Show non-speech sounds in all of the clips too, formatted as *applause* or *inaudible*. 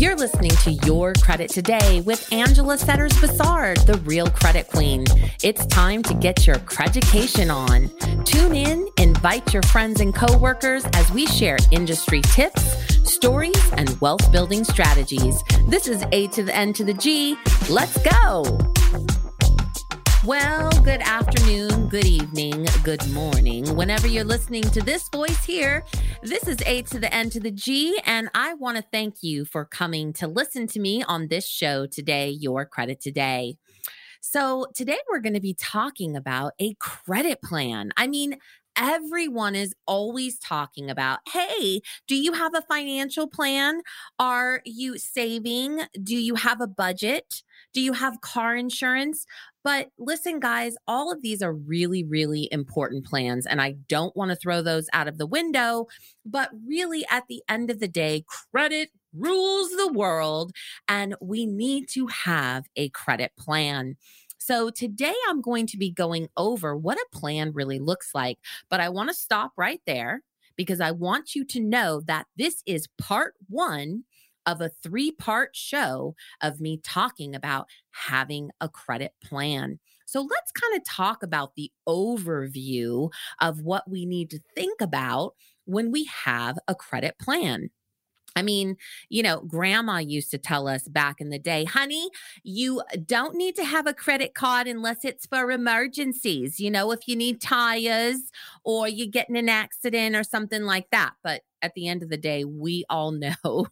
You're listening to Your Credit Today with Angela Setters Bassard, the real credit queen. It's time to get your education on. Tune in, invite your friends and coworkers as we share industry tips, stories, and wealth building strategies. This is A to the N to the G. Let's go. Well, good afternoon, good evening, good morning. Whenever you're listening to this voice here, this is A to the N to the G, and I want to thank you for coming to listen to me on this show today, Your Credit Today. So, today we're going to be talking about a credit plan. I mean, everyone is always talking about hey, do you have a financial plan? Are you saving? Do you have a budget? Do you have car insurance? But listen, guys, all of these are really, really important plans. And I don't want to throw those out of the window. But really, at the end of the day, credit rules the world. And we need to have a credit plan. So today I'm going to be going over what a plan really looks like. But I want to stop right there because I want you to know that this is part one of a three part show of me talking about having a credit plan. So let's kind of talk about the overview of what we need to think about when we have a credit plan. I mean, you know, grandma used to tell us back in the day, honey, you don't need to have a credit card unless it's for emergencies. You know, if you need tires or you're getting an accident or something like that. But at the end of the day, we all *laughs* know,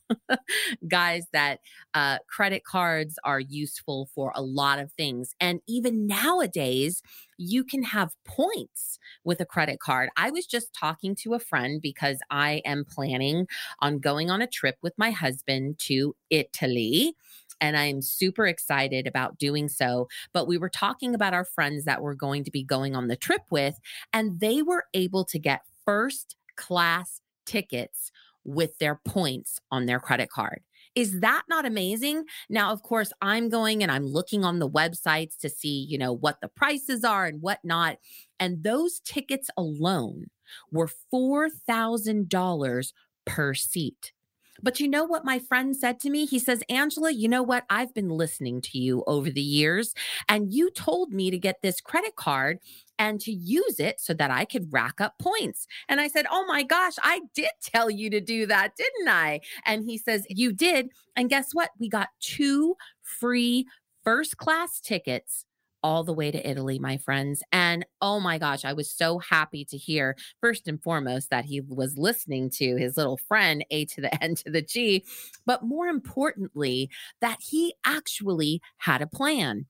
guys, that uh, credit cards are useful for a lot of things. And even nowadays, you can have points with a credit card. I was just talking to a friend because I am planning on going on a trip with my husband to Italy and I'm super excited about doing so. But we were talking about our friends that we're going to be going on the trip with, and they were able to get first class tickets with their points on their credit card. Is that not amazing? Now, of course, I'm going and I'm looking on the websites to see, you know, what the prices are and whatnot. And those tickets alone were $4,000 per seat. But you know what my friend said to me? He says, Angela, you know what? I've been listening to you over the years, and you told me to get this credit card and to use it so that I could rack up points. And I said, Oh my gosh, I did *laughs* tell you to do that, didn't I? And he says, You did. And guess what? We got two free first class tickets all the way to Italy, my friends. And oh my gosh, I was so happy to hear, first and foremost, that he was listening to his little friend, A to the *laughs* N to the G, but more importantly, that he actually had a plan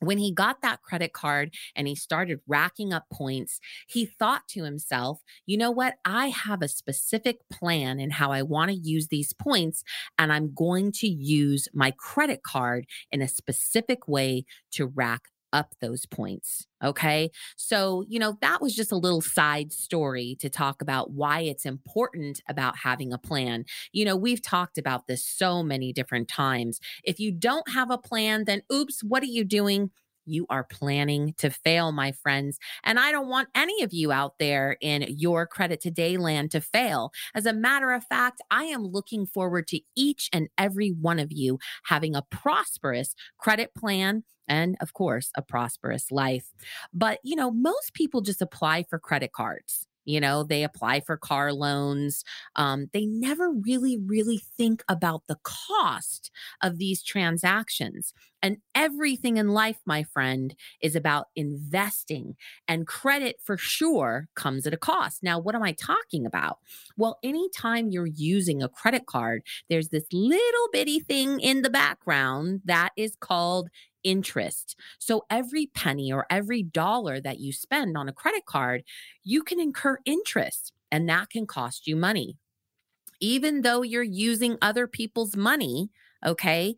when he got that credit card and he started racking up points, he thought to himself, you know what? I have a specific plan in how I want to use these points, and I'm going to use my credit card in a specific way to rack up those points. Okay. So, you know, that was just a little side story to talk about why it's important about having a plan. You know, we've talked about this so many different times. If you don't have a plan, then oops, what are you doing? you are planning to fail, my friends. And I don't want any of you out there in your credit today land to fail. As a matter of fact, I am looking forward to each and every one of you having a prosperous credit plan and of course a prosperous life. But you know, most people just apply for credit cards. You know, they apply for car loans. Um, they never really, really think about the cost of these transactions. And everything in life, my friend, is about investing. And credit for sure comes at a cost. Now, what am I talking about? Well, anytime you're using a credit card, there's this little bitty thing in the background that is called interest. So every penny or every dollar that you spend on a credit card, you can incur interest and that can cost you money. Even though you're using other people's money, okay,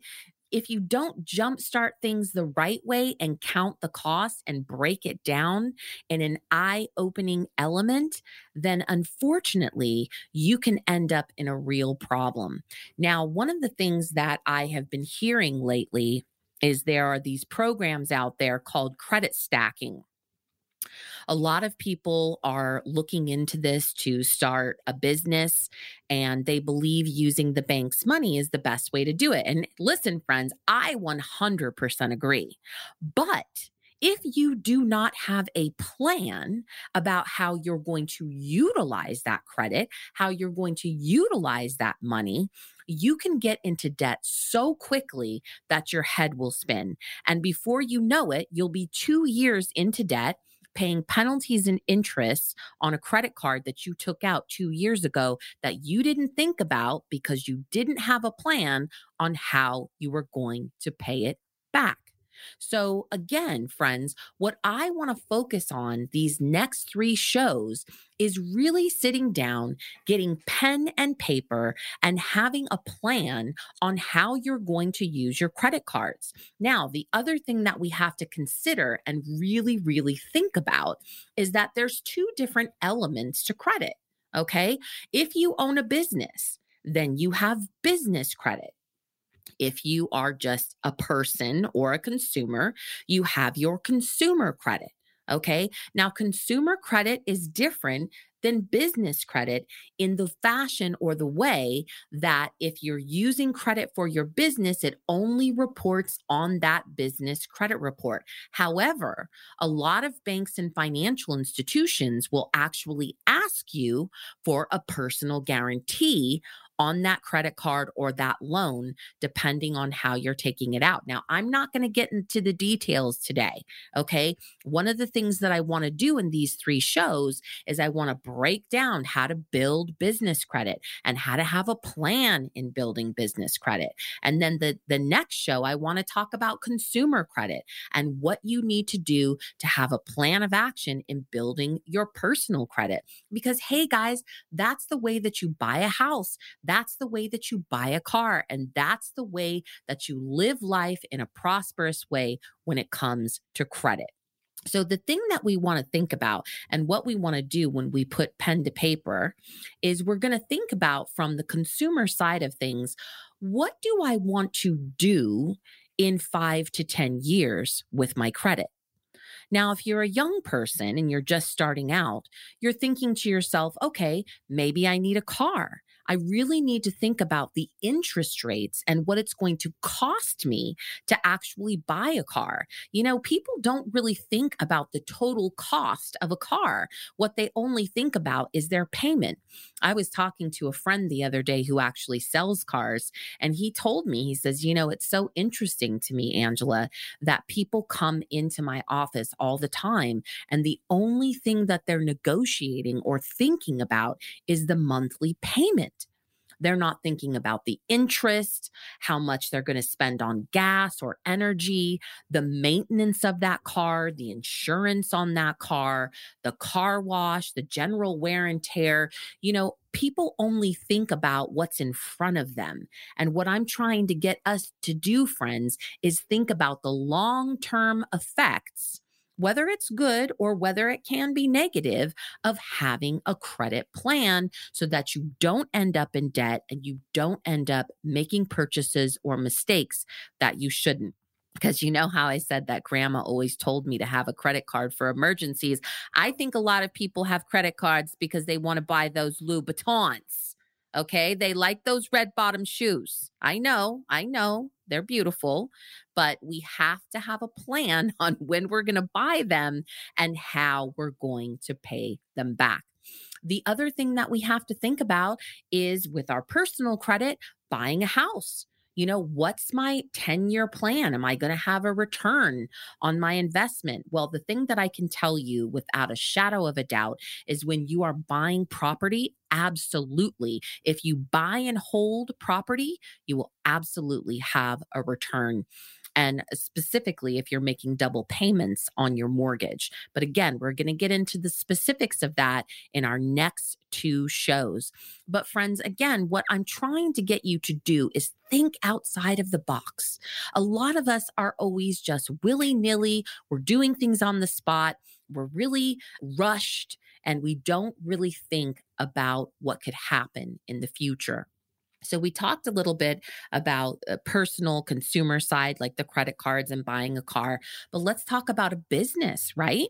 if you don't jumpstart things the right way and count the cost and break it down in an eye opening element, then unfortunately, you can end up in a real problem. Now, one of the things that I have been hearing lately is there are these programs out there called credit stacking. A lot of people are looking into this to start a business and they believe using the bank's money is the best way to do it. And listen, friends, I 100% agree. But if you do not have a plan about how you're going to utilize that credit, how you're going to utilize that money, you can get into debt so quickly that your head will spin. And before you know it, you'll be two years into debt paying penalties and interest on a credit card that you took out two years ago that you didn't think about because you didn't have a plan on how you were going to pay it back. So, again, friends, what I want to focus on these next three shows is really sitting down, getting pen and paper, and having a plan on how you're going to use your credit cards. Now, the other thing that we have to consider and really, really think about is that there's two different elements to credit. Okay. If you own a business, then you have business credit. If you are just a person or a consumer, you have your consumer credit. Okay. Now, consumer credit is different than business credit in the fashion or the way that if you're using credit for your business, it only reports on that business credit report. However, a lot of banks and financial institutions will actually ask you for a personal guarantee on that credit card or that loan, depending on how you're taking it out. Now, I'm not going to get into the details today. Okay. One of the things that I want to do in these three shows is I want to break down how to build business credit and how to have a plan in building business credit. And then the, the next show, I want to talk about consumer credit and what you need to do to have a plan of action in building your personal credit. Because, hey, guys, that's the way that you buy a house that's the way that you buy a car. And that's the way that you live life in a prosperous way when it comes to credit. So, the thing that we want to think about and what we want to do when we put pen to paper is we're going to think about from the consumer side of things what do I want to do in five to 10 years with my credit? Now, if you're a young person and you're just starting out, you're thinking to yourself, okay, maybe I need a car. I really need to think about the interest rates and what it's going to cost me to actually buy a car. You know, people don't really think about the total cost of a car. What they only think about is their payment. I was talking to a friend the other day who actually sells cars, and he told me, he says, You know, it's so interesting to me, Angela, that people come into my office all the time, and the only thing that they're negotiating or thinking about is the monthly payment. They're not thinking about the interest, how much they're going to spend on gas or energy, the maintenance of that car, the insurance on that car, the car wash, the general wear and tear. You know, people only think about what's in front of them. And what I'm trying to get us to do, friends, is think about the long term effects whether it's good or whether it can be negative, of having a credit plan so that you don't end up in debt and you don't end up making purchases or mistakes that you shouldn't because you know how I said that grandma always told me to have a credit card for emergencies. I think a lot of people have credit cards because they want to buy those Louboutins. Okay. They like those red bottom shoes. I know, I know they're beautiful, but we have to have a plan *laughs* on when we're going to buy them and how we're going to pay them back. The other thing that we have to think about is with our personal credit, buying a house you know, what's my 10 year plan? Am I going to have a return on my investment? Well, the thing that I can tell you without a shadow of a doubt is when you are buying property, absolutely. If you buy and hold property, you will absolutely have a return and specifically if you're making double payments on your mortgage. But again, we're going to get into the specifics of that in our next two shows. But, friends, again, what I'm trying to get you to do is think outside of the box. A lot of us are always just willy nilly, we're doing things on the spot, we're really rushed, and we don't really think about what could happen in the future. So, we talked a little bit about a personal consumer side, like the credit cards and buying a car, but let's talk about a business, right?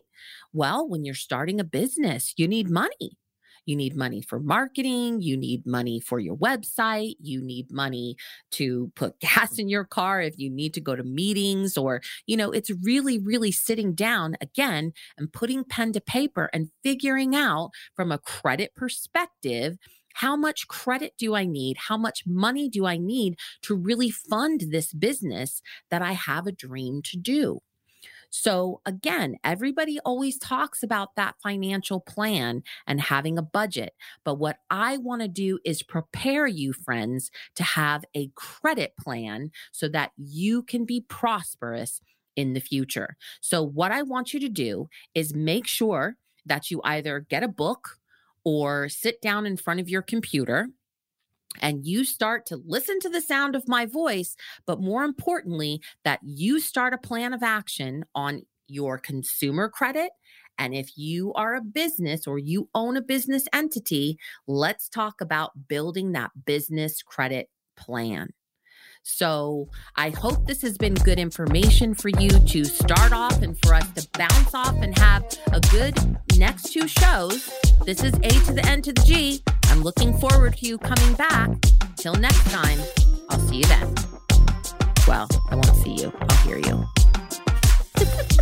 Well, when you're starting a business, you need money. You need money for marketing. You need money for your website. You need money to put *laughs* gas in your car if you need to go to meetings, or, you know, it's really, really sitting down again and putting pen to paper and figuring out from a credit perspective how much credit do I need? How much money do I need to really fund this business that I have a dream to do? So, again, everybody always talks about that financial plan and having a budget. But what I want to do is prepare you, friends, to have a credit plan so that you can be prosperous in the future. So, what I want you to do is make sure that you either get a book or sit down in front of your computer and you start to listen to the sound of my voice, but more importantly, that you start a plan of action on your consumer credit. And if you are a business or you own a business entity, let's talk about building that business credit plan. So I hope this has been good information for you to start off and for us to bounce off and have a good next two shows. This is A to the N to the G. I'm looking forward to you coming back. Till next time, I'll see you then. Well, I won't see you, I'll hear you. *laughs*